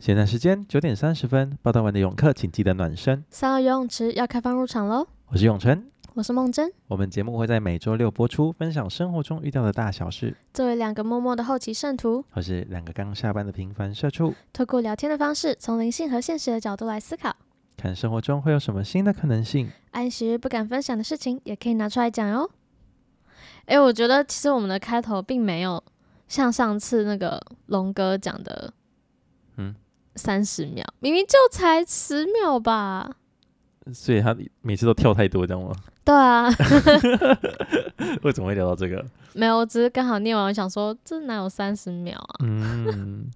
现在时间九点三十分，报道完的泳客请记得暖身。三号游泳池要开放入场喽！我是永成，我是梦真。我们节目会在每周六播出，分享生活中遇到的大小事。作为两个默默的后期圣徒，或是两个刚下班的平凡社畜，透过聊天的方式，从灵性和现实的角度来思考，看生活中会有什么新的可能性。安息日不敢分享的事情，也可以拿出来讲哦。哎，我觉得其实我们的开头并没有像上次那个龙哥讲的，嗯，三十秒，明明就才十秒吧。所以他每次都跳太多，这样吗？对啊。为什么会聊到这个？没有，我只是刚好念完，我想说这哪有三十秒啊？嗯，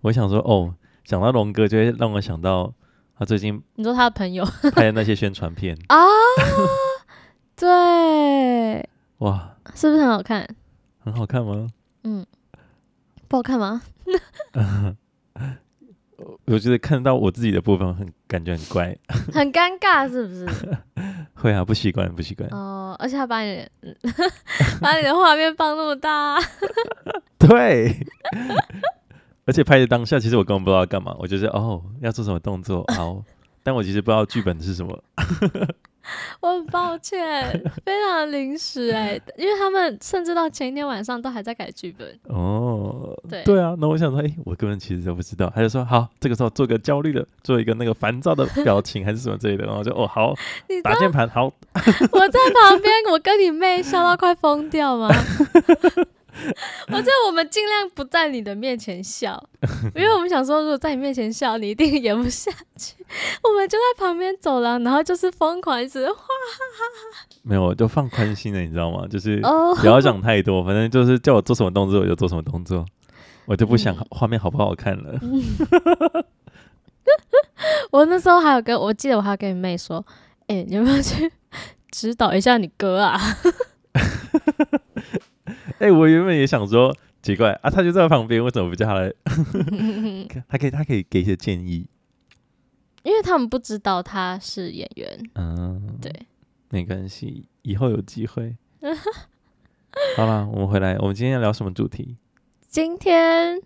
我想说哦，想到龙哥就会让我想到他最近，你说他的朋友拍的那些宣传片啊？对，哇，是不是很好看？很好看吗？嗯，不好看吗？我觉得看到我自己的部分很感觉很怪，很尴尬，是不是？会啊，不习惯，不习惯。哦，而且他把你 把你的画面放那么大，对。而且拍的当下，其实我根本不知道要干嘛，我就是哦，要做什么动作，好，但我其实不知道剧本是什么。我很抱歉，非常临时哎、欸，因为他们甚至到前一天晚上都还在改剧本。哦，对对啊，那我想说，哎、欸，我根本其实都不知道。他就说，好，这个时候做个焦虑的，做一个那个烦躁的表情，还是什么之类的。然后就，哦，好，打键盘，好。我在旁边，我跟你妹笑到快疯掉吗？我觉得我们尽量不在你的面前笑，因为我们想说，如果在你面前笑，你一定演不下去。我们就在旁边走廊，然后就是疯狂一直哇哈哈。没有，就放宽心了，你知道吗？就是不要想太多，反正就是叫我做什么动作我就做什么动作，我就不想画面好不好看了。嗯、我那时候还有跟我记得我还有跟你妹说，哎、欸，你有没有去指导一下你哥啊？哎、欸，我原本也想说奇怪啊，他就在旁边，为什么不叫他来？他可以，他可以给一些建议，因为他们不知道他是演员。嗯，对，没关系，以后有机会。好了，我们回来，我们今天要聊什么主题？今天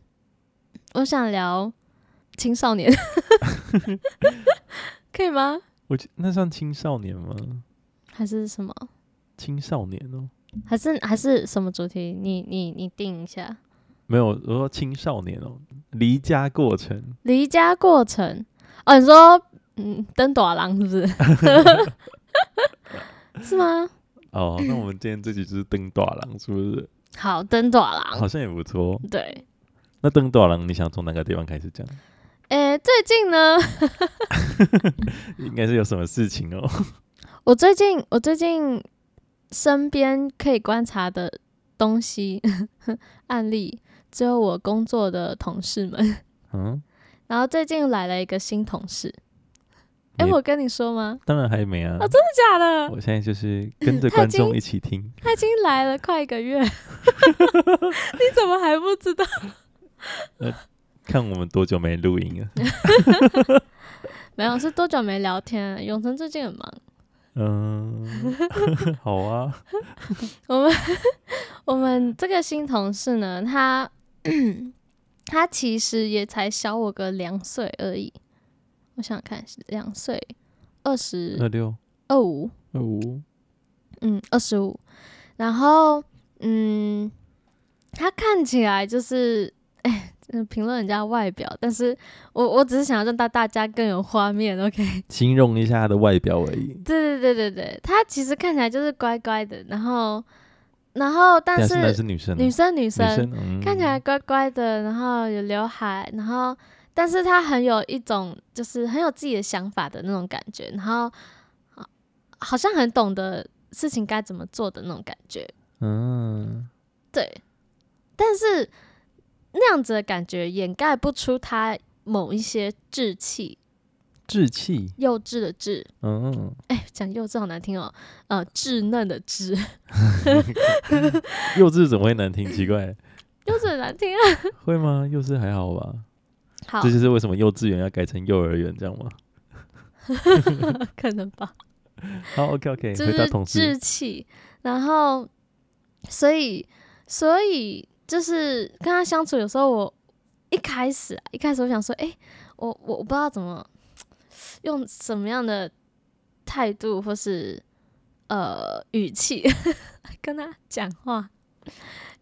我想聊青少年，可以吗？我那算青少年吗？还是什么？青少年哦。还是还是什么主题？你你你定一下。没有，我说青少年哦，离家过程。离家过程哦，你说嗯，登大人是不是？是吗？哦，那我们今天这集就是登大人，是不是？好，登大人好像也不错。对，那登大人，你想从哪个地方开始讲？诶，最近呢，应该是有什么事情哦。我最近，我最近。身边可以观察的东西 案例，只有我工作的同事们。嗯，然后最近来了一个新同事。哎，我跟你说吗？当然还没啊。哦，真的假的？我现在就是跟着观众一起听。他已经来了快一个月，你怎么还不知道？呃，看我们多久没录音了？没有，是多久没聊天？永成最近很忙。嗯，好啊。我们我们这个新同事呢，他他其实也才小我个两岁而已。我想想看，两岁，二十二六二五二五，嗯，二十五。然后，嗯，他看起来就是，哎。评论人家外表，但是我我只是想要让大大家更有画面，OK？形容一下他的外表而已。对对对对对，他其实看起来就是乖乖的，然后然后但是，女生女生女生，女生、嗯、看起来乖乖的，然后有刘海，然后但是他很有一种就是很有自己的想法的那种感觉，然后好像很懂得事情该怎么做的那种感觉。嗯，对，但是。那样子的感觉掩盖不出他某一些稚气，稚气，幼稚的稚，嗯，哎，讲幼稚好难听哦，呃，稚嫩的稚，幼稚怎么会难听？奇怪，幼稚很难听啊？会吗？幼稚还好吧？好，这就是为什么幼稚园要改成幼儿园这样吗？可能吧。好，OK OK，就是稚气，然后，所以，所以。就是跟他相处，有时候我一开始啊，一开始我想说，哎、欸，我我我不知道怎么 用什么样的态度或是呃语气 跟他讲话。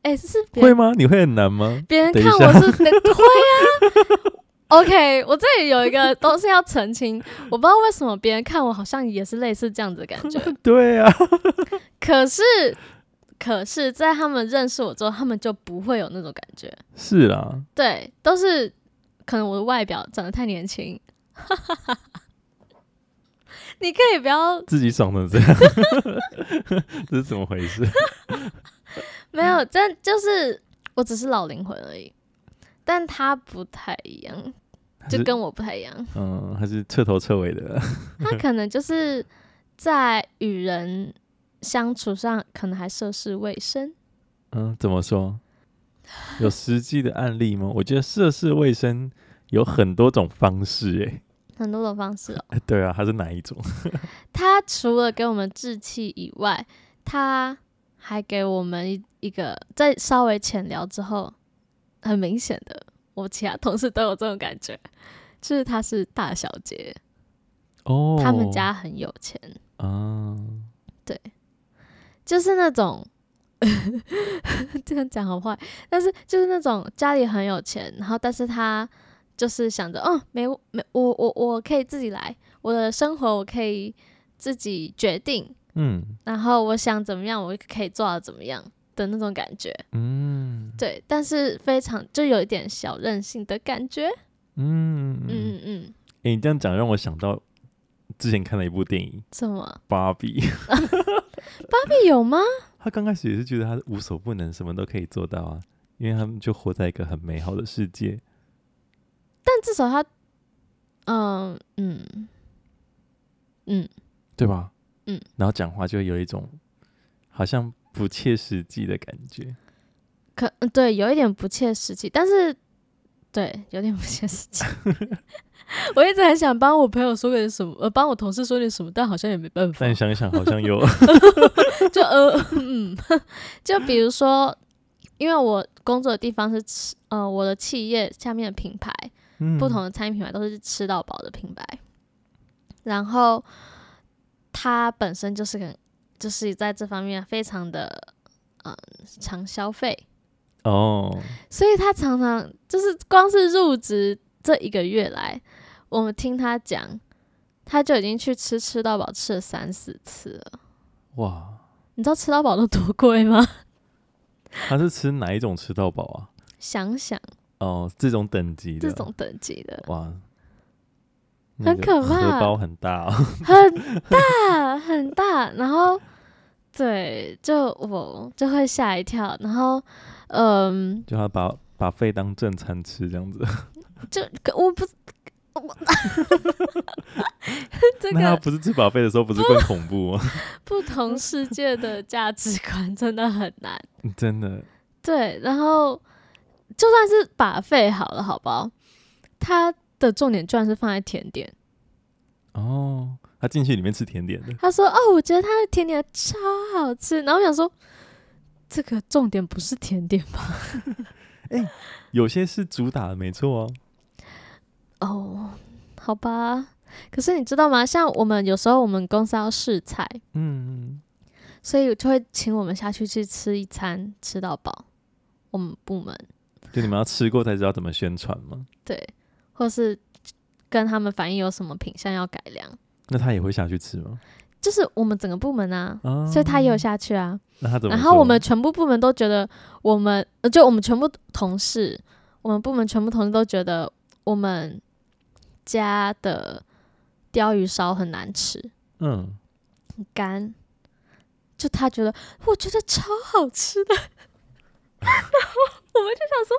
哎、欸，是会吗？你会很难吗？别人看我是 会啊。OK，我这里有一个东西要澄清，我不知道为什么别人看我好像也是类似这样子的感觉。对啊，可是，可是在他们认识我之后，他们就不会有那种感觉。是啦，对，都是可能我的外表长得太年轻。你可以不要自己爽成这样，这是怎么回事？没有，但就是我只是老灵魂而已，但他不太一样。就跟我不太一样，嗯，还是彻头彻尾的。他可能就是在与人相处上，可能还涉世未深。嗯，怎么说？有实际的案例吗？我觉得涉世未深有很多种方式，欸，哎，很多种方式哦。对啊，他是哪一种？他 除了给我们志气以外，他还给我们一一个，在稍微浅聊之后，很明显的。我其他同事都有这种感觉，就是他是大小姐哦，他们家很有钱啊，对，就是那种 这样讲好坏，但是就是那种家里很有钱，然后但是他就是想着，哦，没没我我我可以自己来，我的生活我可以自己决定，嗯，然后我想怎么样，我可以做到怎么样。的那种感觉，嗯，对，但是非常就有一点小任性的感觉，嗯嗯嗯嗯。哎、欸，你这样讲让我想到之前看了一部电影，什么？芭比？芭比有吗？他刚开始也是觉得他无所不能，什么都可以做到啊，因为他们就活在一个很美好的世界。但至少他，嗯嗯嗯，对吧？嗯，然后讲话就有一种好像。不切实际的感觉，可对，有一点不切实际，但是对，有点不切实际。我一直很想帮我朋友说点什么，呃，帮我同事说点什么，但好像也没办法。但想一想，好像有，就呃 嗯，就比如说，因为我工作的地方是吃，呃，我的企业下面的品牌，嗯、不同的餐饮品牌都是吃到饱的品牌，然后它本身就是个。就是在这方面非常的嗯常消费哦，所以他常常就是光是入职这一个月来，我们听他讲，他就已经去吃吃到饱吃了三四次了。哇，你知道吃到饱都多贵吗？他是吃哪一种吃到饱啊？想想。哦，这种等级的，这种等级的。哇。很可怕，荷包很大，哦，很大很大，然后对，就我就会吓一跳，然后嗯，就他把把肺当正餐吃这样子，就我不我，这个那他不是吃 buffet 的时候，不是更恐怖吗？不同世界的价值观真的很难，真的对，然后就算是 buffet 好了，好不好？他。的重点居然是放在甜点哦，他进去里面吃甜点的。他说：“哦，我觉得他的甜点超好吃。”然后我想说，这个重点不是甜点吧？哎、欸，有些是主打的，没错哦。哦，好吧。可是你知道吗？像我们有时候我们公司要试菜，嗯，所以就会请我们下去去吃一餐，吃到饱。我们部门就你们要吃过才知道怎么宣传吗？对。或是跟他们反映有什么品相要改良，那他也会下去吃吗？就是我们整个部门啊，啊所以他也有下去啊。那他怎么？然后我们全部部门都觉得我们，就我们全部同事，我们部门全部同事都觉得我们家的鲷鱼烧很难吃，嗯，很干。就他觉得，我觉得超好吃的，然后我们就想说，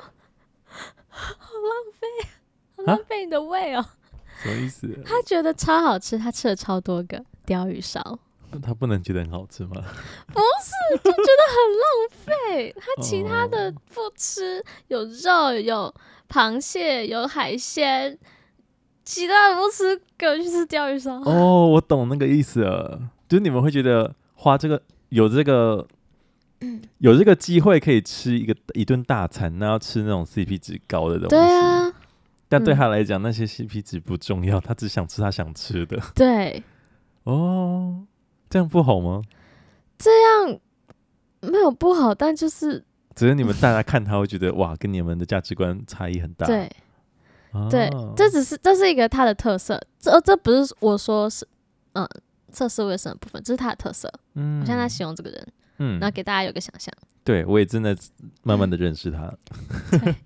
好浪费。浪费你的胃哦，什么意思？他觉得超好吃，他吃了超多个 鲷鱼烧。他不能觉得很好吃吗？不是，就觉得很浪费。他其他的不吃，哦、有肉，有螃蟹，有海鲜，其他的不吃，给我去吃鯛鱼烧。哦，我懂那个意思了，就是你们会觉得花这个有这个有这个机会可以吃一个一顿大餐，那要吃那种 CP 值高的东西。对啊，但对他来讲，嗯、那些 CP 值不重要，他只想吃他想吃的。对，哦，这样不好吗？这样没有不好，但就是只是你们大家看他会觉得哇，跟你们的价值观差异很大。对，哦、对，这只是这是一个他的特色，这这不是我说是嗯测试卫生的部分，这是他的特色。嗯，我现在形容这个人。嗯，然后给大家有个想象。对，我也真的慢慢的认识他。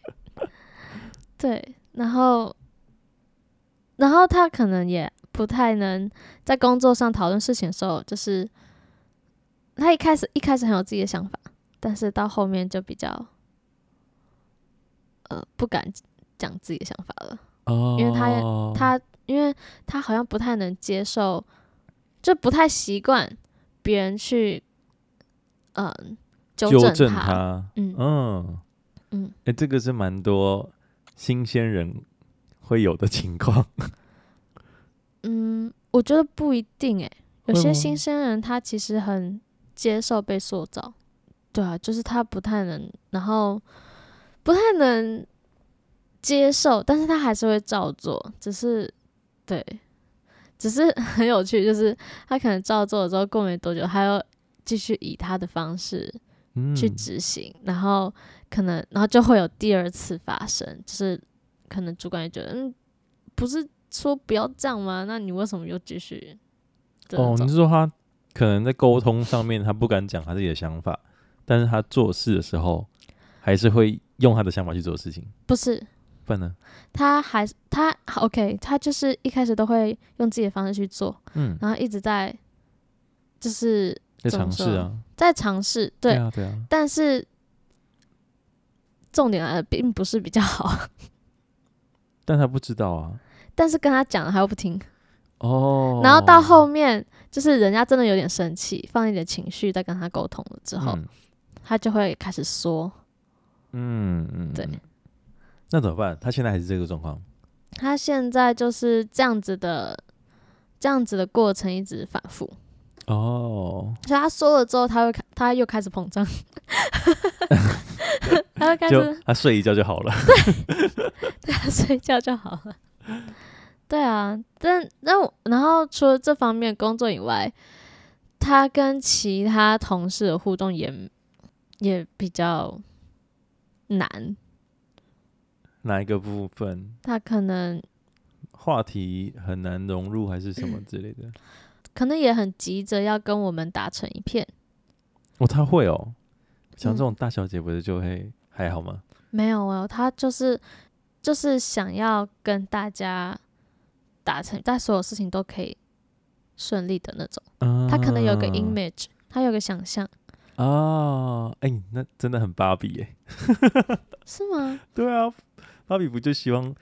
对，然后，然后他可能也不太能在工作上讨论事情的时候，就是他一开始一开始很有自己的想法，但是到后面就比较，呃，不敢讲自己的想法了。哦，因为他他因为他好像不太能接受，就不太习惯别人去。嗯，纠正他。嗯嗯嗯，哎、欸，这个是蛮多新鲜人会有的情况。嗯，我觉得不一定哎、欸，有些新鲜人他其实很接受被塑造。对啊，就是他不太能，然后不太能接受，但是他还是会照做。只是对，只是很有趣，就是他可能照做了之后，过没多久，还有。继续以他的方式去执行，嗯、然后可能，然后就会有第二次发生，就是可能主管也觉得，嗯，不是说不要这样吗？那你为什么又继续？哦，你是说他可能在沟通上面他不敢讲他自己的想法，但是他做事的时候还是会用他的想法去做事情？不是，不然呢？他还是他 OK，他就是一开始都会用自己的方式去做，嗯，然后一直在就是。在尝试啊，在尝试，对，对啊，对啊。但是重点来了，并不是比较好。但他不知道啊。但是跟他讲了，他又不听。哦。然后到后面，就是人家真的有点生气，放一点情绪在跟他沟通了之后，嗯、他就会开始说。嗯嗯。对。那怎么办？他现在还是这个状况。他现在就是这样子的，这样子的过程一直反复。哦，所以他说了之后，他会他又开始膨胀，他会开始他睡一觉就好了，对，对，他睡一觉就好了，对啊，但那然后除了这方面工作以外，他跟其他同事的互动也也比较难，哪一个部分？他可能话题很难融入，还是什么之类的？可能也很急着要跟我们打成一片哦，他会哦，像这种大小姐不是就会还好吗？嗯、没有哦，他就是就是想要跟大家达成，但所有事情都可以顺利的那种。啊、他可能有个 image，他有个想象。哦，哎、欸，那真的很芭比耶，是吗？对啊，芭比不就希望。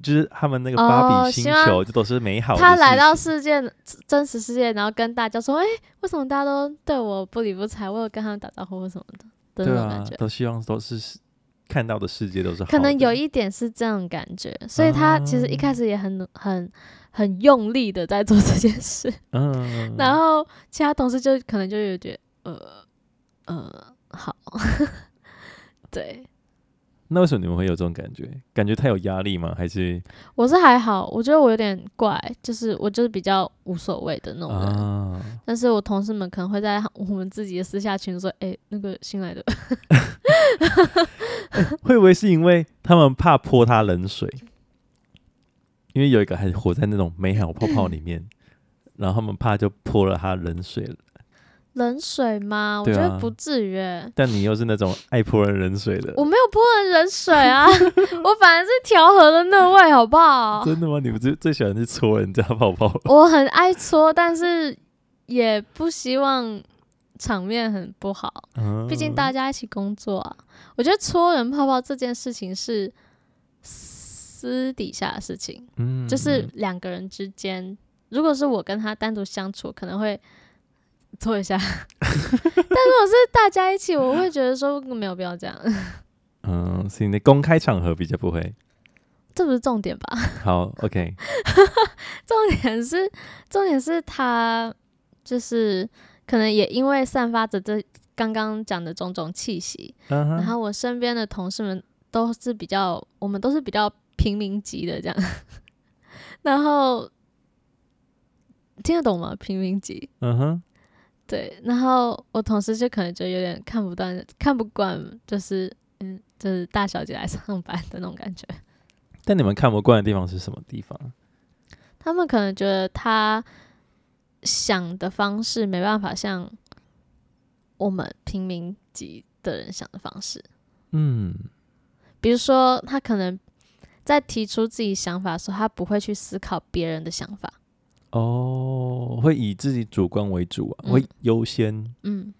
就是他们那个芭比星球，就都是美好的。他来到世界真实世界，然后跟大家说：“哎、欸，为什么大家都对我不理不睬？我有跟他们打招呼，或什么的。对啊，都希望都是看到的世界都是好的。可能有一点是这种感觉，所以他其实一开始也很很很用力的在做这件事。嗯，然后其他同事就可能就有点呃呃好，对。那为什么你们会有这种感觉？感觉太有压力吗？还是我是还好，我觉得我有点怪，就是我就是比较无所谓的那种人。啊、但是我同事们可能会在我们自己的私下群说：“哎、欸，那个新来的，欸、会不会是因为他们怕泼他冷水？因为有一个还活在那种美好泡泡里面，然后他们怕就泼了他冷水了。”冷水吗？我觉得不至于。但你又是那种爱泼人冷水的。我没有泼人冷水啊，我反而是调和了那位，好不好？真的吗？你不是最喜欢去搓人家泡泡？我很爱搓，但是也不希望场面很不好。毕竟大家一起工作啊。我觉得搓人泡泡这件事情是私底下的事情，嗯，就是两个人之间。如果是我跟他单独相处，可能会。搓一下，但如果是大家一起，我会觉得说没有必要这样。嗯，是你的公开场合比较不会，这不是重点吧？好，OK。重点是，重点是他就是可能也因为散发着这刚刚讲的种种气息，uh huh. 然后我身边的同事们都是比较，我们都是比较平民级的这样，然后听得懂吗？平民级，嗯哼、uh，huh. 对，然后我同事就可能就有点看不惯，看不惯，就是嗯，就是大小姐来上班的那种感觉。但你们看不惯的地方是什么地方？他们可能觉得他想的方式没办法像我们平民级的人想的方式。嗯，比如说他可能在提出自己想法的时候，他不会去思考别人的想法。哦，会以自己主观为主啊，嗯、会优先。嗯，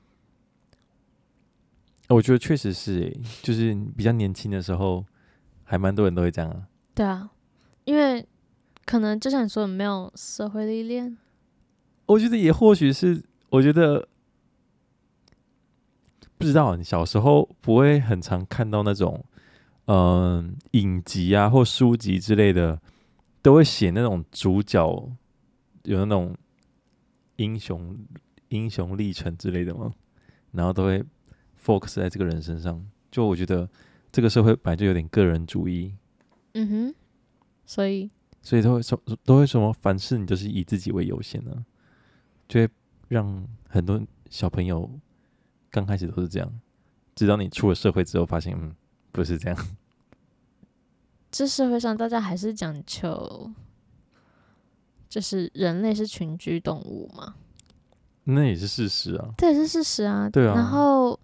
我觉得确实是就是比较年轻的时候，还蛮多人都会这样啊。对啊，因为可能就像你说的，没有社会历练。我觉得也或许是，我觉得不知道，你小时候不会很常看到那种，嗯、呃，影集啊或书籍之类的，都会写那种主角有那种英雄英雄历程之类的吗？然后都会 focus 在这个人身上。就我觉得这个社会本来就有点个人主义。嗯哼，所以所以都会什都会什么，凡事你就是以自己为优先呢，就会让很多小朋友刚开始都是这样，直到你出了社会之后，发现嗯不是这样。这社会上大家还是讲求，就是人类是群居动物嘛，那也是事实啊，这也是事实啊，对啊。然后，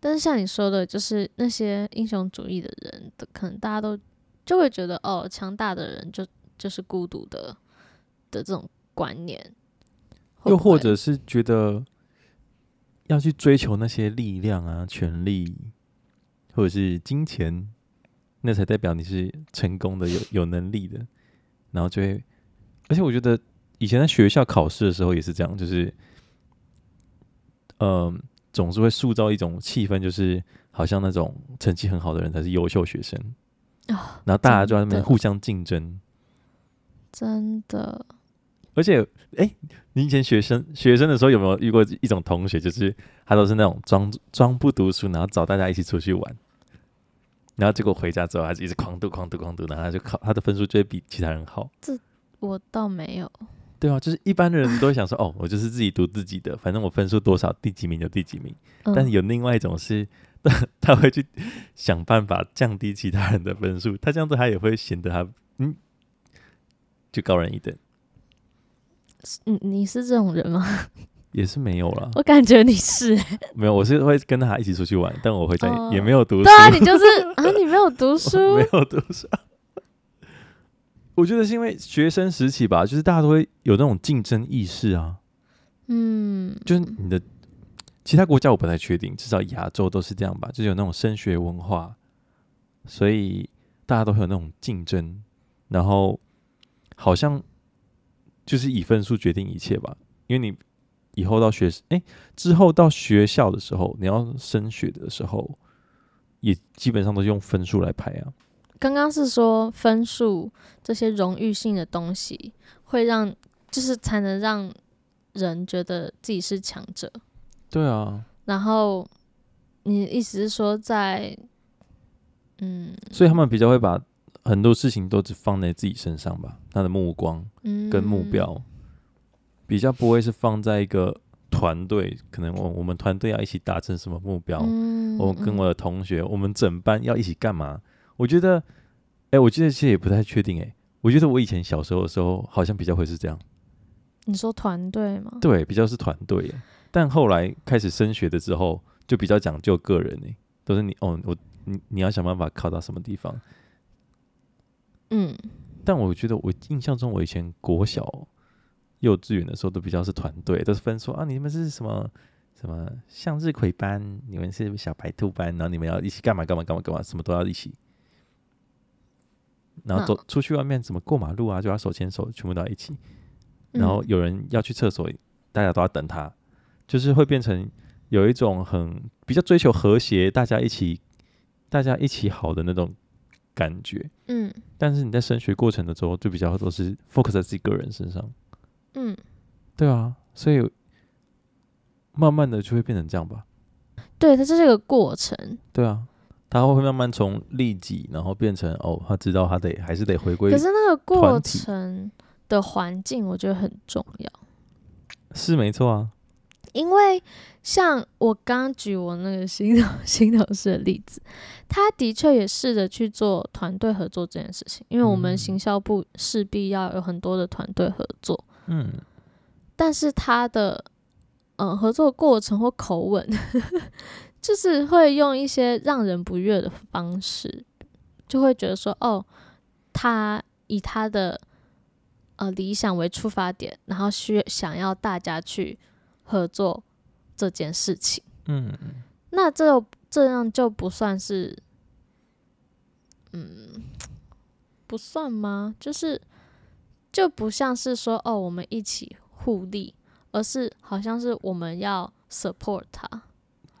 但是像你说的，就是那些英雄主义的人的，可能大家都。就会觉得哦，强大的人就就是孤独的的这种观念，又或者是觉得要去追求那些力量啊、权力，或者是金钱，那才代表你是成功的、有有能力的。然后就会，而且我觉得以前在学校考试的时候也是这样，就是，嗯、呃，总是会塑造一种气氛，就是好像那种成绩很好的人才是优秀学生。然后大家就在那边互相竞争，真的。而且，哎，你以前学生学生的时候有没有遇过一种同学，就是他都是那种装装不读书，然后找大家一起出去玩，然后结果回家之后还是一直狂读狂读狂读，然后他就考他的分数就会比其他人好。这我倒没有。对啊，就是一般的人都会想说，哦，我就是自己读自己的，反正我分数多少，第几名就第几名。嗯、但是有另外一种是。他会去想办法降低其他人的分数，他这样子他也会显得他嗯，就高人一等。你你是这种人吗？也是没有了。我感觉你是、欸、没有，我是会跟他一起出去玩，但我会在、哦、也没有读书。对啊，你就是啊，你没有读 书，没有读书。我觉得是因为学生时期吧，就是大家都会有那种竞争意识啊。嗯，就是你的。其他国家我不太确定，至少亚洲都是这样吧，就是有那种升学文化，所以大家都会有那种竞争，然后好像就是以分数决定一切吧。因为你以后到学哎、欸、之后到学校的时候，你要升学的时候，也基本上都是用分数来排啊。刚刚是说分数这些荣誉性的东西会让，就是才能让人觉得自己是强者。对啊，然后你的意思是说在，在嗯，所以他们比较会把很多事情都只放在自己身上吧，他的目光跟目标、嗯、比较不会是放在一个团队，可能我我们团队要一起达成什么目标，嗯、我跟我的同学，嗯、我们整班要一起干嘛？我觉得，哎，我觉得其实也不太确定，哎，我觉得我以前小时候的时候好像比较会是这样。你说团队吗？对，比较是团队。但后来开始升学的时候，就比较讲究个人呢、欸，都是你哦，我你你要想办法考到什么地方。嗯，但我觉得我印象中，我以前国小、幼稚园的时候都比较是团队，都是分说啊，你们是什么什么向日葵班，你们是小白兔班，然后你们要一起干嘛干嘛干嘛干嘛，什么都要一起。然后走出去外面，怎么过马路啊，就要手牵手，全部都要一起。然后有人要去厕所，大家都要等他。就是会变成有一种很比较追求和谐，大家一起，大家一起好的那种感觉。嗯，但是你在升学过程的时候，就比较都是 focus 在自己个人身上。嗯，对啊，所以慢慢的就会变成这样吧。对，它这是一个过程。对啊，他会慢慢从利己，然后变成哦，他知道他得还是得回归。可是那个过程的环境，我觉得很重要。是没错啊，因为像我刚举我那个新同新同事的例子，他的确也试着去做团队合作这件事情，因为我们行销部势必要有很多的团队合作。嗯，但是他的嗯、呃、合作过程或口吻，就是会用一些让人不悦的方式，就会觉得说哦，他以他的。呃，理想为出发点，然后需想要大家去合作这件事情。嗯，那这这样就不算是，嗯，不算吗？就是就不像是说哦，我们一起互利，而是好像是我们要 support 他。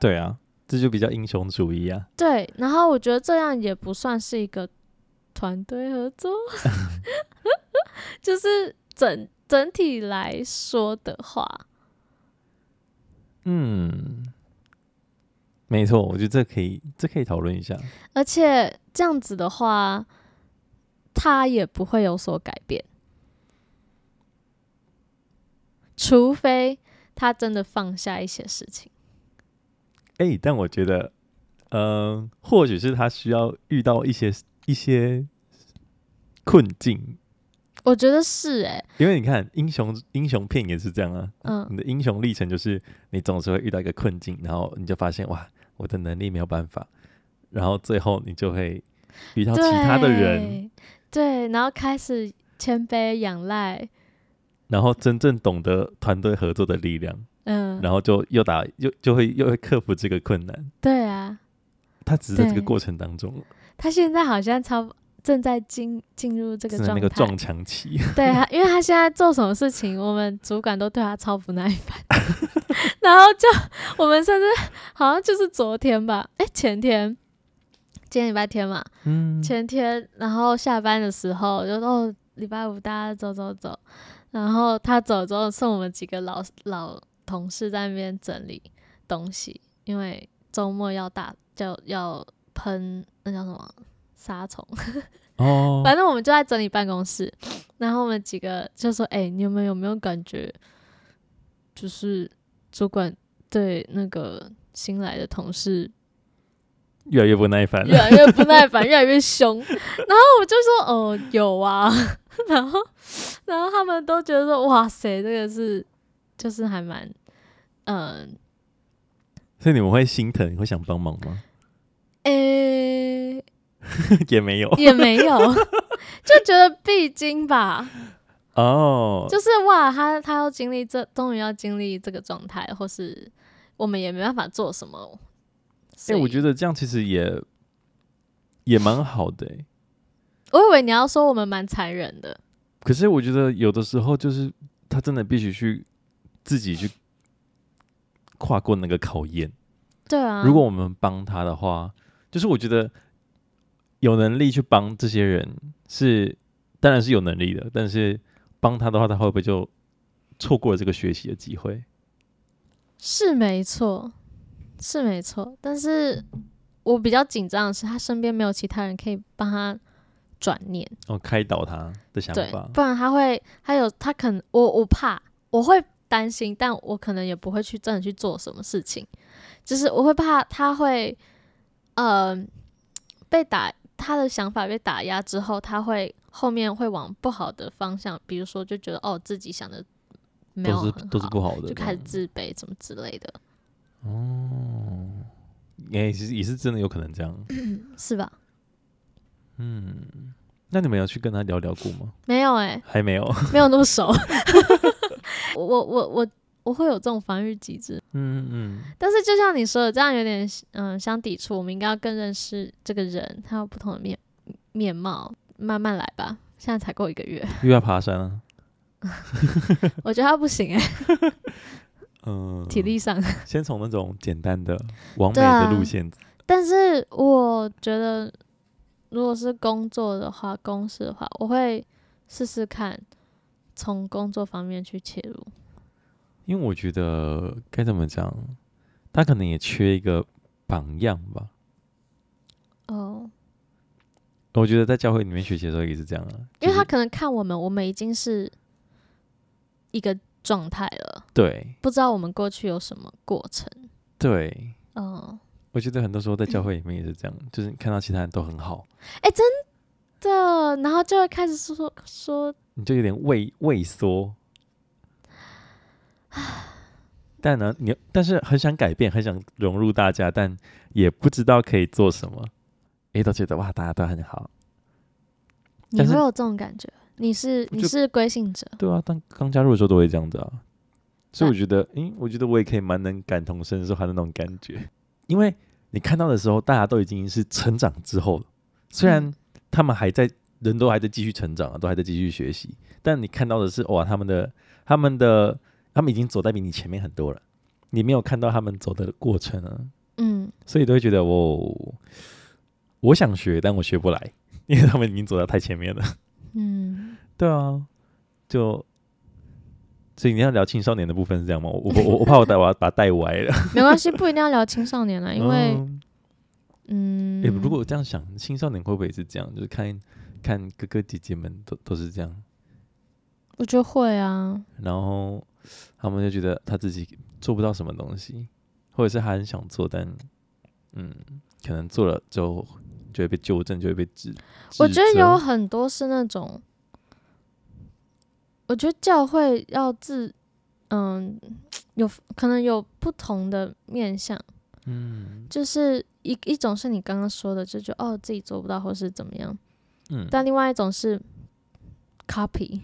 对啊，这就比较英雄主义啊。对，然后我觉得这样也不算是一个团队合作。就是整整体来说的话，嗯，没错，我觉得这可以，这可以讨论一下。而且这样子的话，他也不会有所改变，除非他真的放下一些事情。哎、欸，但我觉得，嗯、呃，或许是他需要遇到一些一些困境。我觉得是哎、欸，因为你看英雄英雄片也是这样啊，嗯，你的英雄历程就是你总是会遇到一个困境，然后你就发现哇，我的能力没有办法，然后最后你就会遇到其他的人，对，对，然后开始谦卑仰赖，然后真正懂得团队合作的力量，嗯，然后就又打又就会又会克服这个困难，对啊，他只是在这个过程当中，他现在好像超。正在进进入这个状态，那个撞墙期。对啊，因为他现在做什么事情，我们主管都对他超不耐烦。然后就我们甚至好像就是昨天吧，哎、欸，前天，今天礼拜天嘛，嗯，前天，然后下班的时候就说哦，礼拜五大家走走走，然后他走之后，送我们几个老老同事在那边整理东西，因为周末要打就要喷那叫什么？杀虫哦，反正我们就在整理办公室，然后我们几个就说：“哎、欸，你有没有有没有感觉，就是主管对那个新来的同事越来越不耐烦，越来越不耐烦，越来越凶。”然后我就说：“哦、呃，有啊。”然后，然后他们都觉得说：“哇塞，这个是就是还蛮嗯。呃”所以你们会心疼，你会想帮忙吗？诶、欸。也没有，也没有，就觉得必经吧。哦、oh，就是哇，他他要经历这，终于要经历这个状态，或是我们也没办法做什么。哎、欸，我觉得这样其实也也蛮好的、欸。我以为你要说我们蛮残忍的，可是我觉得有的时候就是他真的必须去自己去跨过那个考验。对啊，如果我们帮他的话，就是我觉得。有能力去帮这些人是，当然是有能力的。但是帮他的话，他会不会就错过了这个学习的机会？是没错，是没错。但是我比较紧张的是，他身边没有其他人可以帮他转念，哦，开导他的想法。不然他会，他有他可能，我我怕，我会担心，但我可能也不会去真的去做什么事情。就是我会怕他会，嗯、呃，被打。他的想法被打压之后，他会后面会往不好的方向，比如说就觉得哦，自己想的没有很好，都是不好的，就开始自卑，什么之类的。哦，哎，其实也是真的有可能这样，是吧？嗯，那你们有去跟他聊聊过吗？没有哎、欸，还没有，没有那么熟。我我我我。我会有这种防御机制，嗯嗯，但是就像你说的，这样有点嗯相抵触。我们应该要更认识这个人，他有不同的面面貌，慢慢来吧。现在才过一个月，又要爬山了。我觉得他不行哎、欸，嗯，体力上，先从那种简单的、完美的路线、啊。但是我觉得，如果是工作的话，公司的话，我会试试看从工作方面去切入。因为我觉得该怎么讲，他可能也缺一个榜样吧。哦，我觉得在教会里面学习的时候也是这样啊，因为他可能看我们，我们已经是一个状态了，对，不知道我们过去有什么过程，对，嗯，我觉得很多时候在教会里面也是这样，嗯、就是看到其他人都很好，哎、欸，真的，然后就会开始说说，说你就有点畏畏缩。但呢，你但是很想改变，很想融入大家，但也不知道可以做什么。哎，都觉得哇，大家都很好。你会有这种感觉？你是你是归信者？对啊，当刚加入的时候都会这样子啊。所以我觉得，嗯，我觉得我也可以蛮能感同身受他的那种感觉。因为你看到的时候，大家都已经是成长之后了，虽然他们还在，人都还在继续成长啊，都还在继续学习，但你看到的是哇，他们的他们的。他们已经走在比你前面很多了，你没有看到他们走的过程啊，嗯，所以都会觉得我我想学，但我学不来，因为他们已经走在太前面了，嗯，对啊，就所以你要聊青少年的部分是这样吗？我我我怕我带我要把它带歪了，没关系，不一定要聊青少年了，因为嗯，哎、嗯。欸，如果我这样想，青少年会不会也是这样？就是看看哥哥姐姐们都都是这样，我觉得会啊，然后。他们就觉得他自己做不到什么东西，或者是他很想做，但嗯，可能做了之后就会被纠正，就会被指。我觉得有很多是那种，我觉得教会要自嗯，有可能有不同的面向，嗯，就是一一种是你刚刚说的，就觉得哦自己做不到，或是怎么样，嗯，但另外一种是 copy，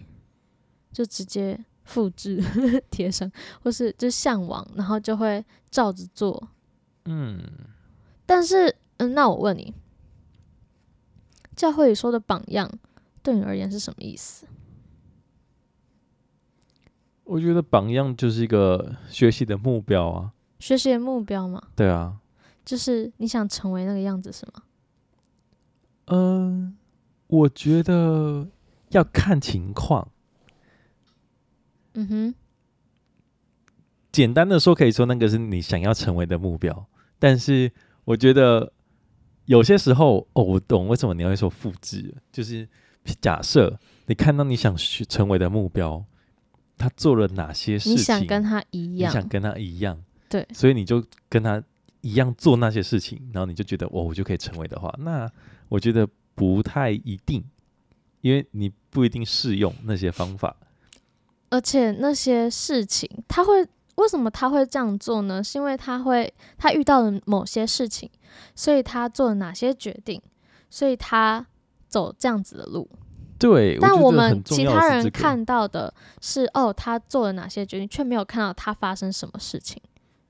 就直接。复制 贴上，或是就向往，然后就会照着做。嗯，但是，嗯，那我问你，教会里说的榜样，对你而言是什么意思？我觉得榜样就是一个学习的目标啊。学习的目标嘛？对啊。就是你想成为那个样子，是吗？嗯，我觉得要看情况。嗯哼，简单的说，可以说那个是你想要成为的目标。但是我觉得有些时候，哦，我懂为什么你会说复制，就是假设你看到你想去成为的目标，他做了哪些事情，你想跟他一样，你想跟他一样，对，所以你就跟他一样做那些事情，然后你就觉得，哦，我就可以成为的话，那我觉得不太一定，因为你不一定适用那些方法。而且那些事情，他会为什么他会这样做呢？是因为他会他遇到了某些事情，所以他做了哪些决定，所以他走这样子的路。对，但我们其他人看到的是，哦，他做了哪些决定，却没有看到他发生什么事情。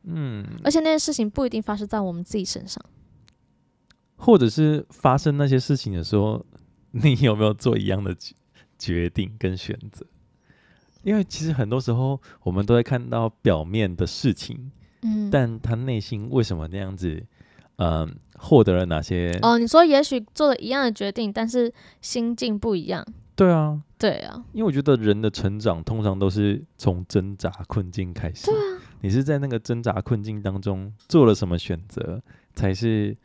嗯，而且那些事情不一定发生在我们自己身上，或者是发生那些事情的时候，你有没有做一样的决定跟选择？因为其实很多时候我们都会看到表面的事情，嗯，但他内心为什么那样子？嗯，获得了哪些？哦，你说也许做了一样的决定，但是心境不一样。对啊，对啊，因为我觉得人的成长通常都是从挣扎困境开始。对啊，你是在那个挣扎困境当中做了什么选择，才是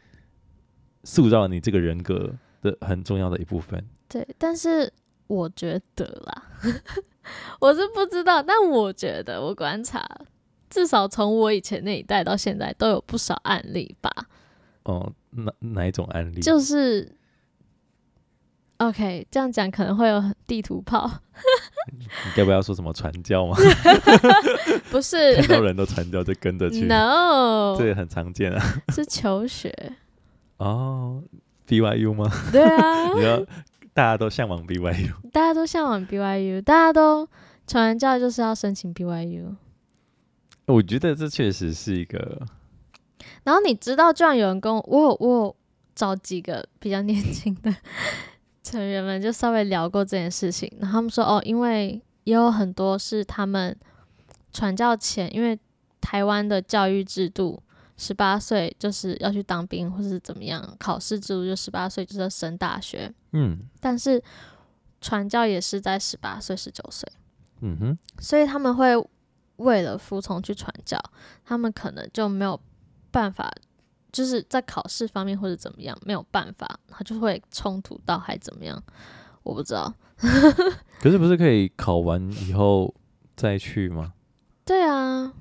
塑造了你这个人格的很重要的一部分。对，但是我觉得啦。我是不知道，但我觉得我观察，至少从我以前那一代到现在，都有不少案例吧。哦，哪哪一种案例？就是，OK，这样讲可能会有地图炮。你该不要说什么传教吗？不是，很多人都传教就跟着去。No，这也很常见啊。是求学。哦，BYU 吗？对啊。你要。大家都向往 BYU，大家都向往 BYU，大家都传完教就是要申请 BYU。我觉得这确实是一个。然后你知道，居然有人跟我，我我找几个比较年轻的成员们，就稍微聊过这件事情。然后他们说，哦，因为也有很多是他们传教前，因为台湾的教育制度。十八岁就是要去当兵，或是怎么样？考试制度就十八岁就是要升大学。嗯，但是传教也是在十八岁、十九岁。嗯哼，所以他们会为了服从去传教，他们可能就没有办法，就是在考试方面或者怎么样没有办法，他就会冲突到还怎么样，我不知道。可是不是可以考完以后再去吗？对啊。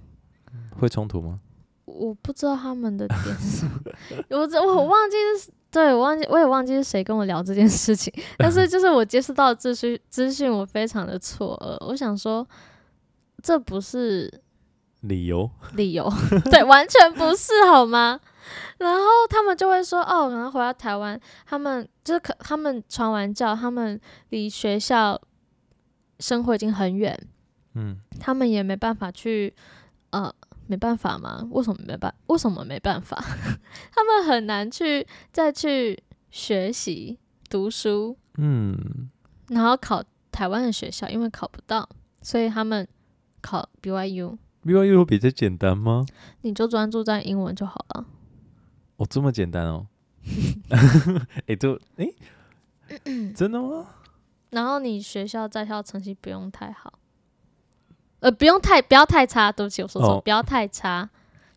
会冲突吗？我不知道他们的点是什么，我我我忘记是，对，我忘记我也忘记是谁跟我聊这件事情，但是就是我接触到的资讯资讯，我非常的错愕。我想说，这不是理由，理由 对，完全不是好吗？然后他们就会说，哦，然后回到台湾，他们就是可他们传完教，他们离学校生活已经很远，嗯，他们也没办法去，呃。没办法吗？为什么没办？为什么没办法？他们很难去再去学习读书，嗯，然后考台湾的学校，因为考不到，所以他们考 BYU。BYU 比较简单吗？你就专注在英文就好了。哦，这么简单哦。哎、欸，就哎，欸、真的吗？然后你学校在校成绩不用太好。呃，不用太，不要太差，对不起，我说错，哦、不要太差，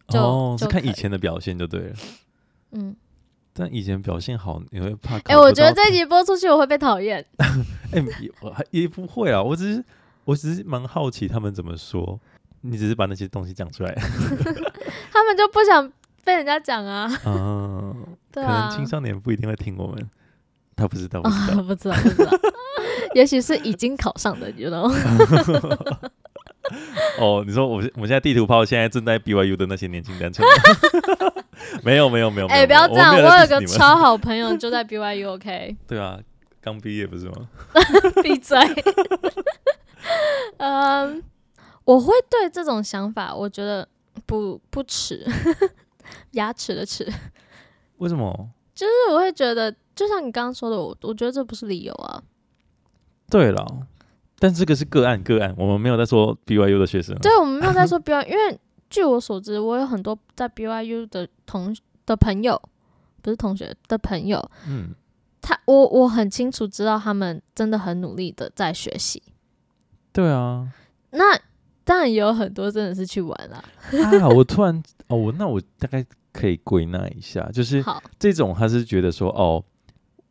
就，哦，是看以前的表现就对了。嗯，但以前表现好，你会怕？哎、欸，我觉得这一集播出去我会被讨厌。哎、欸，我还也不会啊，我只是，我只是蛮好奇他们怎么说。你只是把那些东西讲出来，他们就不想被人家讲啊。嗯，对啊，可能青少年不一定会听我们。他不知道，不知道，哦、不知道，不知道。也许是已经考上的，你知道吗？哦，你说我我们现在地图炮现在正在 BYU 的那些年轻单纯，没有没有没有，哎、欸，不要这样，我，我有个超好朋友就在 BYU，OK？Okay? 对啊，刚毕业不是吗？闭嘴。嗯，我会对这种想法，我觉得不不齿，牙齿的齿。为什么？就是我会觉得，就像你刚刚说的，我我觉得这不是理由啊。对了。但这个是个案，个案，我们没有在说 BYU 的学生。对，我们没有在说 BYU，因为据我所知，我有很多在 BYU 的同的朋友，不是同学的朋友。嗯，他我我很清楚知道他们真的很努力的在学习。对啊。那当然也有很多真的是去玩了。啊，我突然哦，我那我大概可以归纳一下，就是这种他是觉得说哦，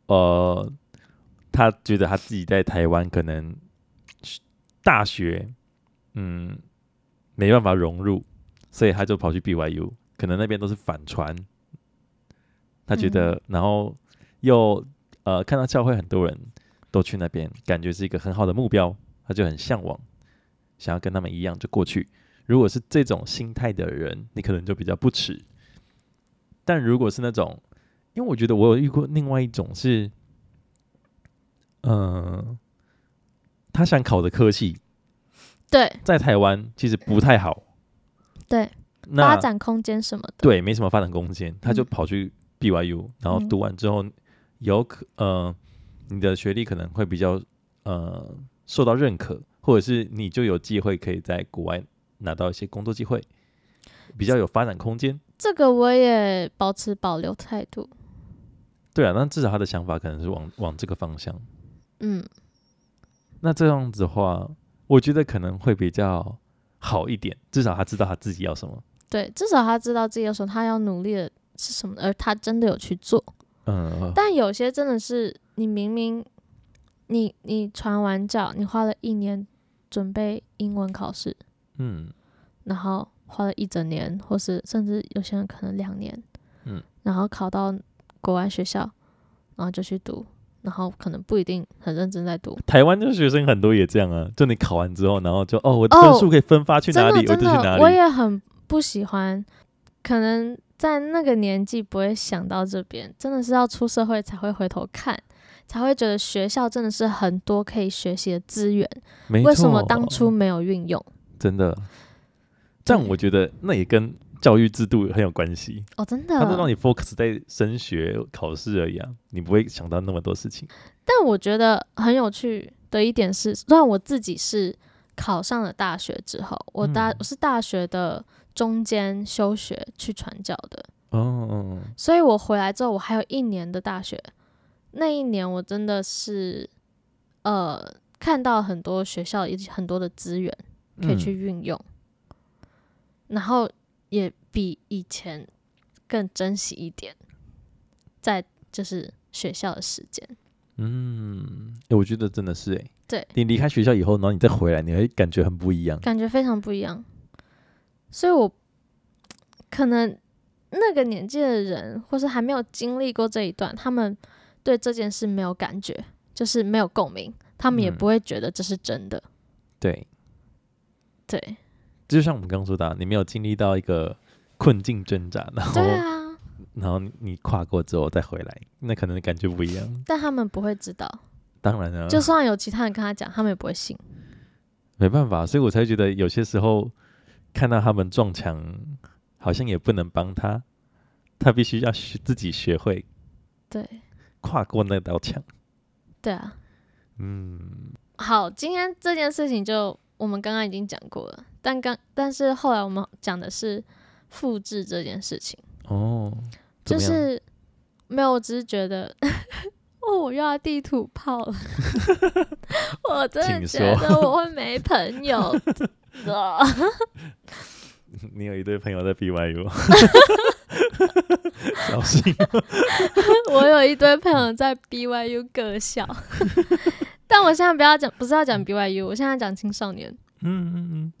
呃，他觉得他自己在台湾可能。大学，嗯，没办法融入，所以他就跑去 BYU，可能那边都是反传。他觉得，嗯、然后又呃看到教会很多人都去那边，感觉是一个很好的目标，他就很向往，想要跟他们一样就过去。如果是这种心态的人，你可能就比较不齿。但如果是那种，因为我觉得我有遇过另外一种是，嗯、呃。他想考的科系，对，在台湾其实不太好，对，那发展空间什么的，对，没什么发展空间，他就跑去 BYU，、嗯、然后读完之后，有可呃，你的学历可能会比较呃受到认可，或者是你就有机会可以在国外拿到一些工作机会，比较有发展空间。这个我也保持保留态度。对啊，那至少他的想法可能是往往这个方向，嗯。那这样子的话，我觉得可能会比较好一点。至少他知道他自己要什么。对，至少他知道自己要什么，他要努力的是什么，而他真的有去做。嗯。但有些真的是，你明明你你传完教，你花了一年准备英文考试，嗯，然后花了一整年，或是甚至有些人可能两年，嗯，然后考到国外学校，然后就去读。然后可能不一定很认真在读。台湾的学生很多也这样啊，就你考完之后，然后就哦，我的分数可以分发去哪里，哦、我就去哪里。我也很不喜欢，可能在那个年纪不会想到这边，真的是要出社会才会回头看，才会觉得学校真的是很多可以学习的资源。为什么当初没有运用？真的，这样我觉得那也跟。教育制度很有关系。哦，真的，他都让你 focus 在升学考试而已啊，你不会想到那么多事情。但我觉得很有趣的一点是，虽然我自己是考上了大学之后，我大、嗯、我是大学的中间休学去传教的。哦，所以我回来之后，我还有一年的大学，那一年我真的是呃看到很多学校以及很多的资源可以去运用。然后也比以前更珍惜一点，在就是学校的时间。嗯，我觉得真的是哎，对，你离开学校以后，然后你再回来，你会感觉很不一样，感觉非常不一样。所以我可能那个年纪的人，或是还没有经历过这一段，他们对这件事没有感觉，就是没有共鸣，他们也不会觉得这是真的。嗯、对，对，就像我们刚刚说的，你没有经历到一个困境挣扎，然后。对啊然后你跨过之后再回来，那可能感觉不一样。但他们不会知道。当然了，就算有其他人跟他讲，他们也不会信。没办法，所以我才觉得有些时候看到他们撞墙，好像也不能帮他，他必须要学自己学会。对。跨过那道墙。对啊。嗯。好，今天这件事情就我们刚刚已经讲过了，但刚但是后来我们讲的是复制这件事情。哦。就是没有，我只是觉得，哦，我又要地图炮了。我真的觉得我会没朋友的。你有一堆朋友在 BYU，小心。我有一堆朋友在 BYU 各校，但我现在不要讲，不是要讲 BYU，我现在讲青少年。嗯嗯嗯，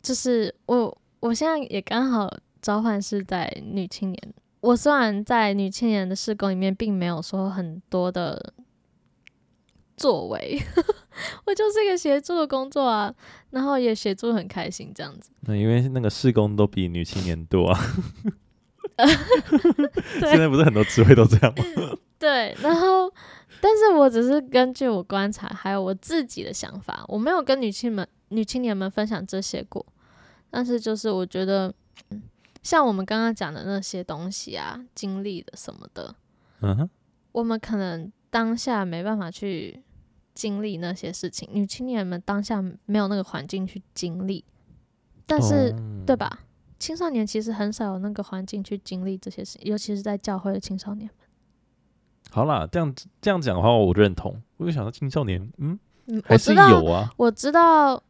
就是我，我现在也刚好召唤是在女青年。我虽然在女青年的事工里面，并没有说很多的作为，我就是一个协助的工作啊，然后也协助很开心这样子。那因为那个事工都比女青年多啊。现在不是很多职位都这样吗？对，然后，但是我只是根据我观察，还有我自己的想法，我没有跟女青们、女青年们分享这些过，但是就是我觉得。像我们刚刚讲的那些东西啊，经历的什么的，嗯哼，我们可能当下没办法去经历那些事情，女青年们当下没有那个环境去经历，但是、哦、对吧？青少年其实很少有那个环境去经历这些事，尤其是在教会的青少年们。好啦，这样这样讲的话，我认同。我就想到青少年，嗯，嗯还是有啊，我知道。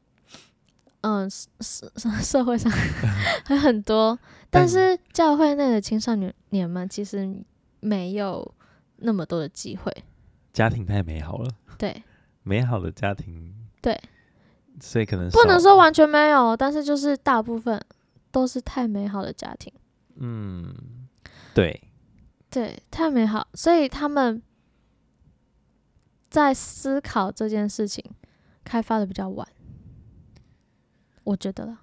嗯，社社 社会上 还很多，但是教会内的青少年们其实没有那么多的机会。家庭太美好了，对，美好的家庭，对，所以可能不能说完全没有，但是就是大部分都是太美好的家庭。嗯，对，对，太美好，所以他们在思考这件事情开发的比较晚。我觉得了，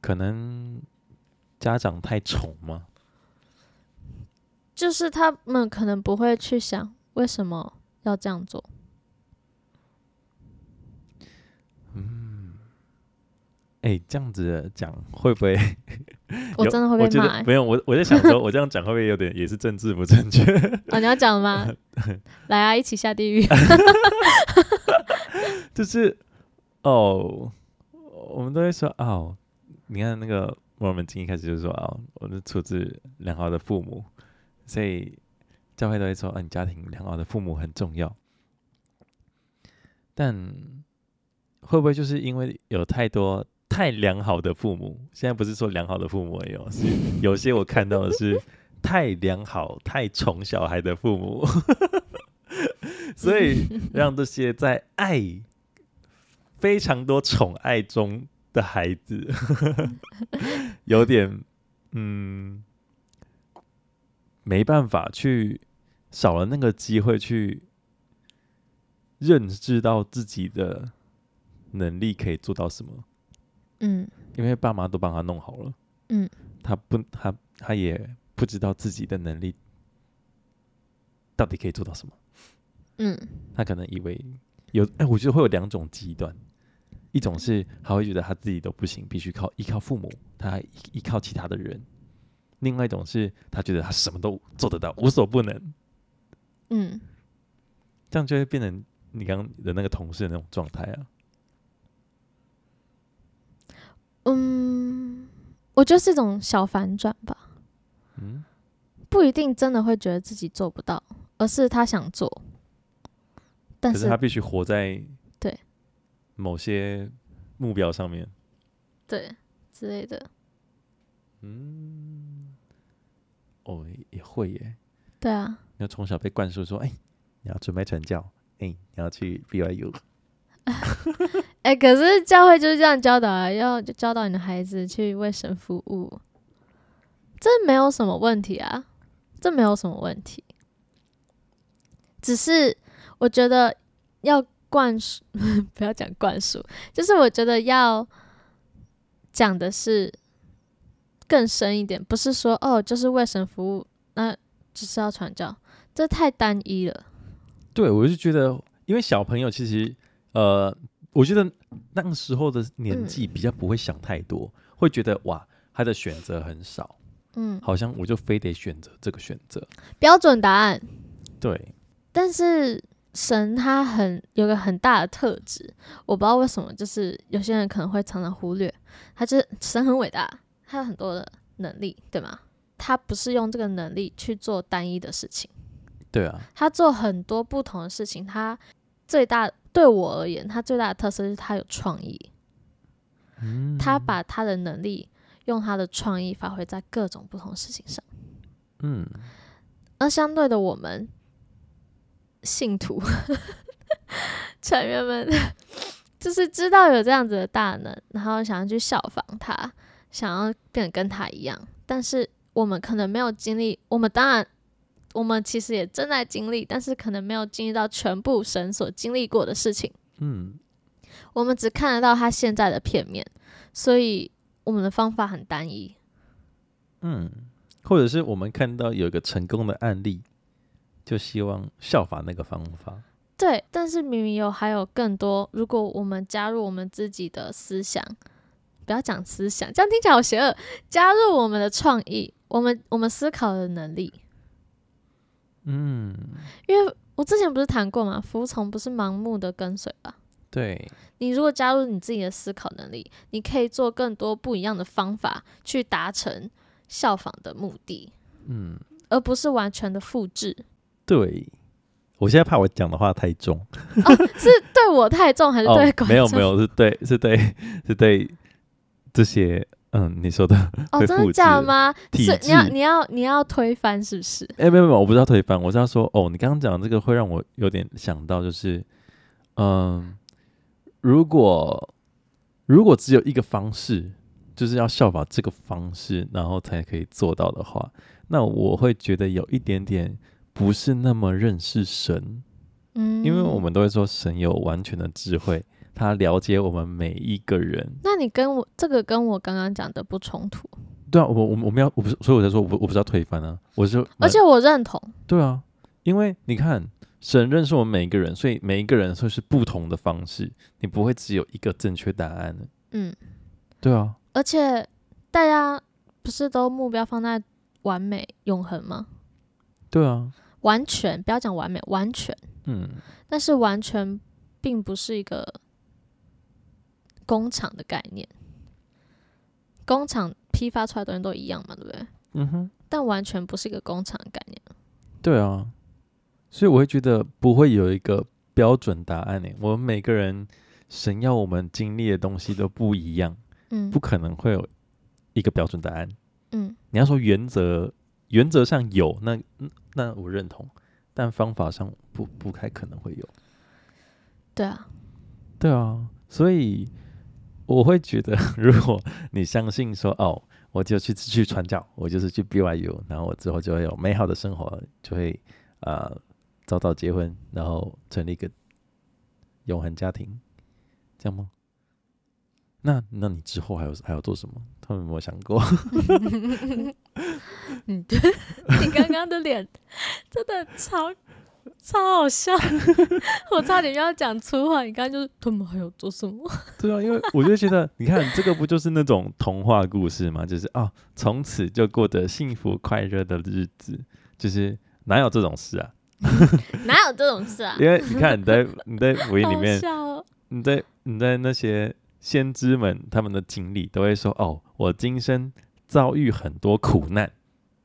可能家长太宠吗？就是他们可能不会去想为什么要这样做。哎、欸，这样子讲会不会？我真的会被骂、欸？没有，我我在想说，我这样讲会不会有点也是政治不正确？啊，你要讲吗？来啊，一起下地狱！就是哦。我们都会说哦，你看那个摩尔门经一开始就说哦，我是出自良好的父母，所以教会都会说，嗯、哦，你家庭良好的父母很重要。但会不会就是因为有太多太良好的父母？现在不是说良好的父母有，是有些我看到的是 太良好、太宠小孩的父母，所以让这些在爱。非常多宠爱中的孩子，有点嗯，没办法去少了那个机会去认知到自己的能力可以做到什么。嗯，因为爸妈都帮他弄好了。嗯，他不，他他也不知道自己的能力到底可以做到什么。嗯，他可能以为有，哎，我觉得会有两种极端。一种是他会觉得他自己都不行，必须靠依靠父母，他还依靠其他的人；另外一种是他觉得他什么都做得到，无所不能。嗯，这样就会变成你刚刚的那个同事的那种状态啊。嗯，我觉得是一种小反转吧。嗯，不一定真的会觉得自己做不到，而是他想做，但是，他必须活在。对。某些目标上面，对之类的，嗯，哦，也会耶。对啊，你要从小被灌输说，哎、欸，你要准备传教，哎、欸，你要去 BYU。哎、可是教会就是这样教导啊，要教导你的孩子去为神服务，这没有什么问题啊，这没有什么问题。只是我觉得要灌输，不要讲灌输，就是我觉得要讲的是更深一点，不是说哦，就是为神服务，那只是要传教，这太单一了。对，我就觉得，因为小朋友其实，呃，我觉得那个时候的年纪比较不会想太多，嗯、会觉得哇，他的选择很少，嗯，好像我就非得选择这个选择标准答案，对。但是神他很有个很大的特质，我不知道为什么，就是有些人可能会常常忽略，他就是神很伟大，他有很多的能力，对吗？他不是用这个能力去做单一的事情，对啊，他做很多不同的事情。他最大对我而言，他最大的特色是他有创意，嗯，他把他的能力用他的创意发挥在各种不同的事情上，嗯，而相对的我们。信徒成员们就是知道有这样子的大能，然后想要去效仿他，想要变得跟他一样。但是我们可能没有经历，我们当然，我们其实也正在经历，但是可能没有经历到全部神所经历过的事情。嗯，我们只看得到他现在的片面，所以我们的方法很单一。嗯，或者是我们看到有一个成功的案例。就希望效法那个方法，对，但是明明有还有更多。如果我们加入我们自己的思想，不要讲思想，这样听起来好邪恶。加入我们的创意，我们我们思考的能力，嗯，因为我之前不是谈过嘛？服从不是盲目的跟随吧？对，你如果加入你自己的思考能力，你可以做更多不一样的方法去达成效仿的目的，嗯，而不是完全的复制。对，我现在怕我讲的话太重，哦，是对我太重还是对？没有没有，是对是对是对这些嗯你说的哦，真的假的吗？是你要你要你要推翻是不是？哎，没有没有，我不是要推翻，我是要说哦，你刚刚讲这个会让我有点想到，就是嗯，如果如果只有一个方式，就是要效法这个方式，然后才可以做到的话，那我会觉得有一点点。不是那么认识神，嗯，因为我们都会说神有完全的智慧，他了解我们每一个人。那你跟我这个跟我刚刚讲的不冲突？对啊，我我我们要我不是，所以我才说我我不是要推翻啊，我是而且我认同。对啊，因为你看神认识我们每一个人，所以每一个人会是不同的方式，你不会只有一个正确答案的。嗯，对啊，而且大家不是都目标放在完美永恒吗？对啊。完全不要讲完美，完全，嗯，但是完全并不是一个工厂的概念。工厂批发出来的东西都一样嘛，对不对？嗯哼。但完全不是一个工厂的概念。对啊，所以我会觉得不会有一个标准答案呢。我们每个人神要我们经历的东西都不一样，嗯，不可能会有一个标准答案。嗯，你要说原则。原则上有，那那我认同，但方法上不不太可能会有。对啊，对啊，所以我会觉得，如果你相信说，哦，我就去去传教，我就是去 BYU，然后我之后就会有美好的生活，就会啊、呃、早早结婚，然后成立一个永恒家庭，这样吗？那那你之后还有还要做什么？他们有没有想过？你刚刚的脸真的超超好笑，我差点要讲粗话。你刚刚就是他们还有做什么？对啊，因为我就觉得，你看这个不就是那种童话故事吗？就是啊，从此就过得幸福快乐的日子，就是哪有这种事啊？哪有这种事啊？因为你看你在你在福音里面，哦、你在你在那些。先知们他们的经历都会说：“哦，我今生遭遇很多苦难，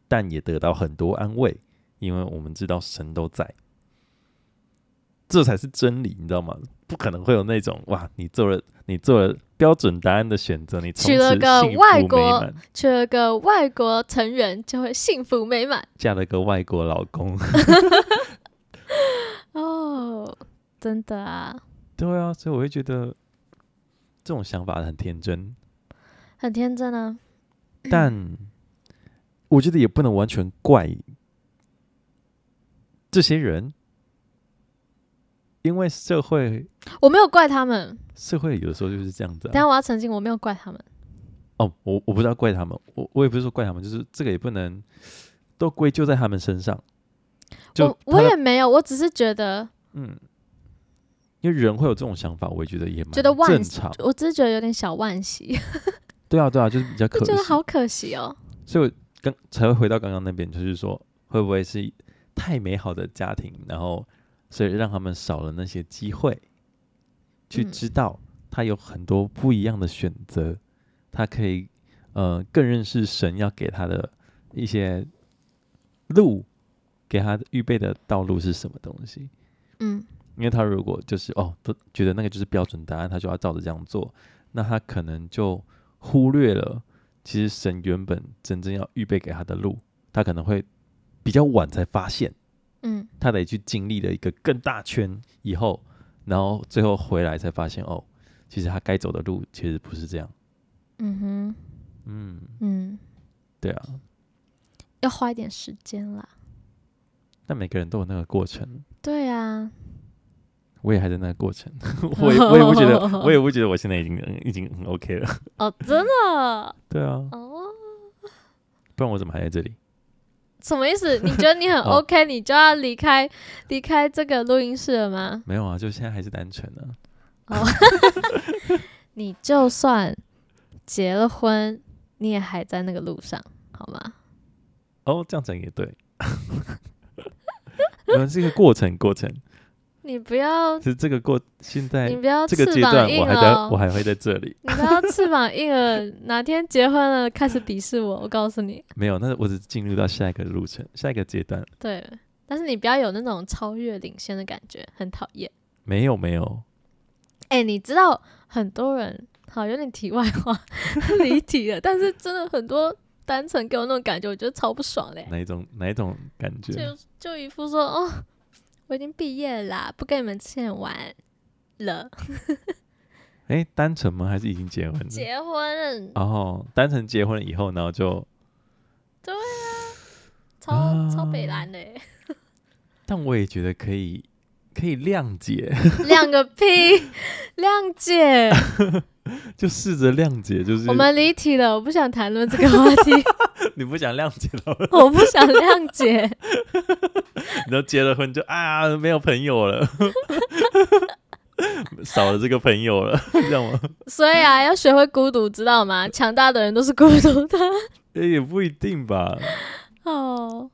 但也得到很多安慰，因为我们知道神都在。这才是真理，你知道吗？不可能会有那种哇，你做了你做了标准答案的选择，你娶了个外国，娶了个外国成员就会幸福美满，嫁了个外国老公。哦，真的啊？对啊，所以我会觉得这种想法很天真，很天真啊。但我觉得也不能完全怪这些人。因为社会，我没有怪他们。社会有的时候就是这样子、啊。等下我要澄清，我没有怪他们。哦，我我不知道怪他们，我我也不是说怪他们，就是这个也不能都归咎在他们身上。就我我也没有，我只是觉得，嗯，因为人会有这种想法，我也觉得也蛮觉得正常。我只是觉得有点小惋惜。对啊，对啊，就是比较可惜，觉得好可惜哦。所以我刚才会回到刚刚那边，就是说会不会是太美好的家庭，然后。所以让他们少了那些机会，去知道他有很多不一样的选择，他可以呃更认识神要给他的一些路，给他预备的道路是什么东西。嗯，因为他如果就是哦都觉得那个就是标准答案，他就要照着这样做，那他可能就忽略了其实神原本真正要预备给他的路，他可能会比较晚才发现。嗯，他得去经历了一个更大圈以后，然后最后回来才发现，哦，其实他该走的路其实不是这样。嗯哼，嗯嗯，对啊，要花一点时间啦。但每个人都有那个过程。对啊，我也还在那个过程，我也我也不觉得，我也不觉得我现在已经已经很 OK 了。哦，真的？对啊。哦，不然我怎么还在这里？什么意思？你觉得你很 OK，、哦、你就要离开离开这个录音室了吗？没有啊，就现在还是单纯的、啊。哦，你就算结了婚，你也还在那个路上，好吗？哦，这样讲也对。我们这个过程，过程。你不要是这个过，现在你不要这个阶段，我还在，我还会在这里。你不要翅膀硬了，哪天结婚了开始鄙视我，我告诉你。没有，那我只进入到下一个路程，下一个阶段。对，但是你不要有那种超越领先的感觉，很讨厌。没有，没有。哎、欸，你知道很多人，好有点题外话，离题了。但是真的很多单纯给我那种感觉，我觉得超不爽嘞。哪一种？哪一种感觉？就就一副说哦。我已经毕业了啦，不跟你们欠玩了。哎、欸，单纯吗？还是已经结婚了？结婚。哦，单纯结婚了以后，然后就。对啊，超、啊、超北蓝的。但我也觉得可以，可以谅解。谅个屁！谅解。就试着谅解，就是。我们离题了，我不想谈论这个话题。你不想谅解了？我不想谅解。你都结了婚就啊，没有朋友了，少了这个朋友了，这样吗？所以啊，要学会孤独，知道吗？强大的人都是孤独的。也不一定吧。哦，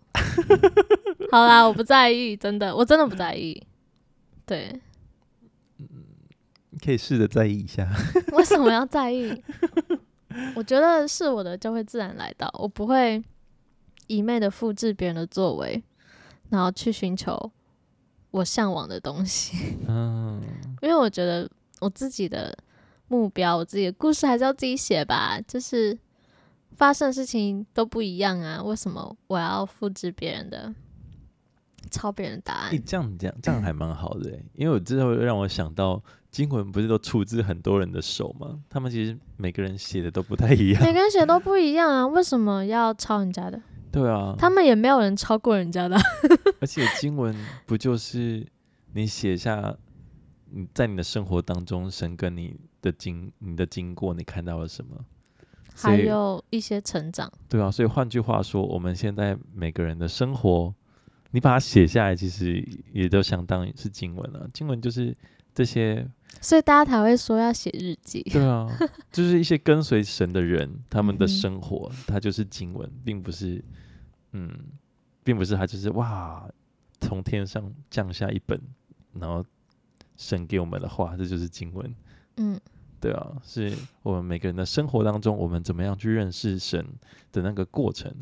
好啦，我不在意，真的，我真的不在意。对。可以试着在意一下。为什么要在意？我觉得是我的就会自然来到，我不会一昧的复制别人的作为，然后去寻求我向往的东西。嗯，因为我觉得我自己的目标，我自己的故事还是要自己写吧。就是发生的事情都不一样啊，为什么我要复制别人的？抄别人答案，欸，这样这样这样还蛮好的，欸，因为我之后让我想到经文不是都出自很多人的手吗？他们其实每个人写的都不太一样，每个人写都不一样啊，为什么要抄人家的？对啊，他们也没有人抄过人家的。而且经文不就是你写下你在你的生活当中神跟你的经你的经过，你看到了什么？还有一些成长。对啊，所以换句话说，我们现在每个人的生活。你把它写下来，其实也都相当于是经文了。经文就是这些，所以大家才会说要写日记。对啊，就是一些跟随神的人，他们的生活，它就是经文，并不是，嗯，并不是他就是哇，从天上降下一本，然后神给我们的话，这就是经文。嗯，对啊，是我们每个人的生活当中，我们怎么样去认识神的那个过程。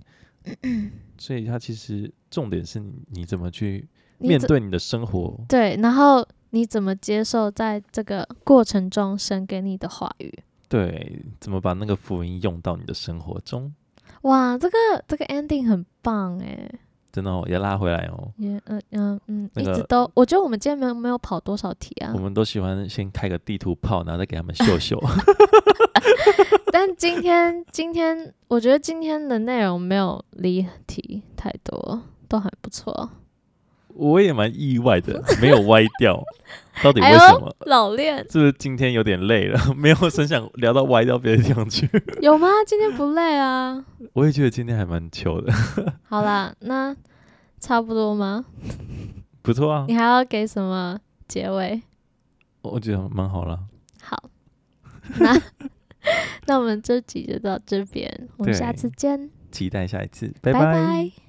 所以，他其实重点是你你怎么去面对你的生活，对，然后你怎么接受在这个过程中神给你的话语，对，怎么把那个福音用到你的生活中？哇，这个这个 ending 很棒哎！真的哦，也拉回来哦。也嗯嗯嗯，一直都，我觉得我们今天没有没有跑多少题啊。我们都喜欢先开个地图炮，然后再给他们秀秀。但今天今天，我觉得今天的内容没有离题太多，都还不错。我也蛮意外的，没有歪掉，到底为什么？哎、老练是不是今天有点累了？没有很想聊到歪掉别的地方去。有吗？今天不累啊。我也觉得今天还蛮糗的。好啦，那差不多吗？不错啊。你还要给什么结尾？我觉得蛮好了。好，那那我们这集就到这边，我们下次见。期待下一次，拜拜。拜拜。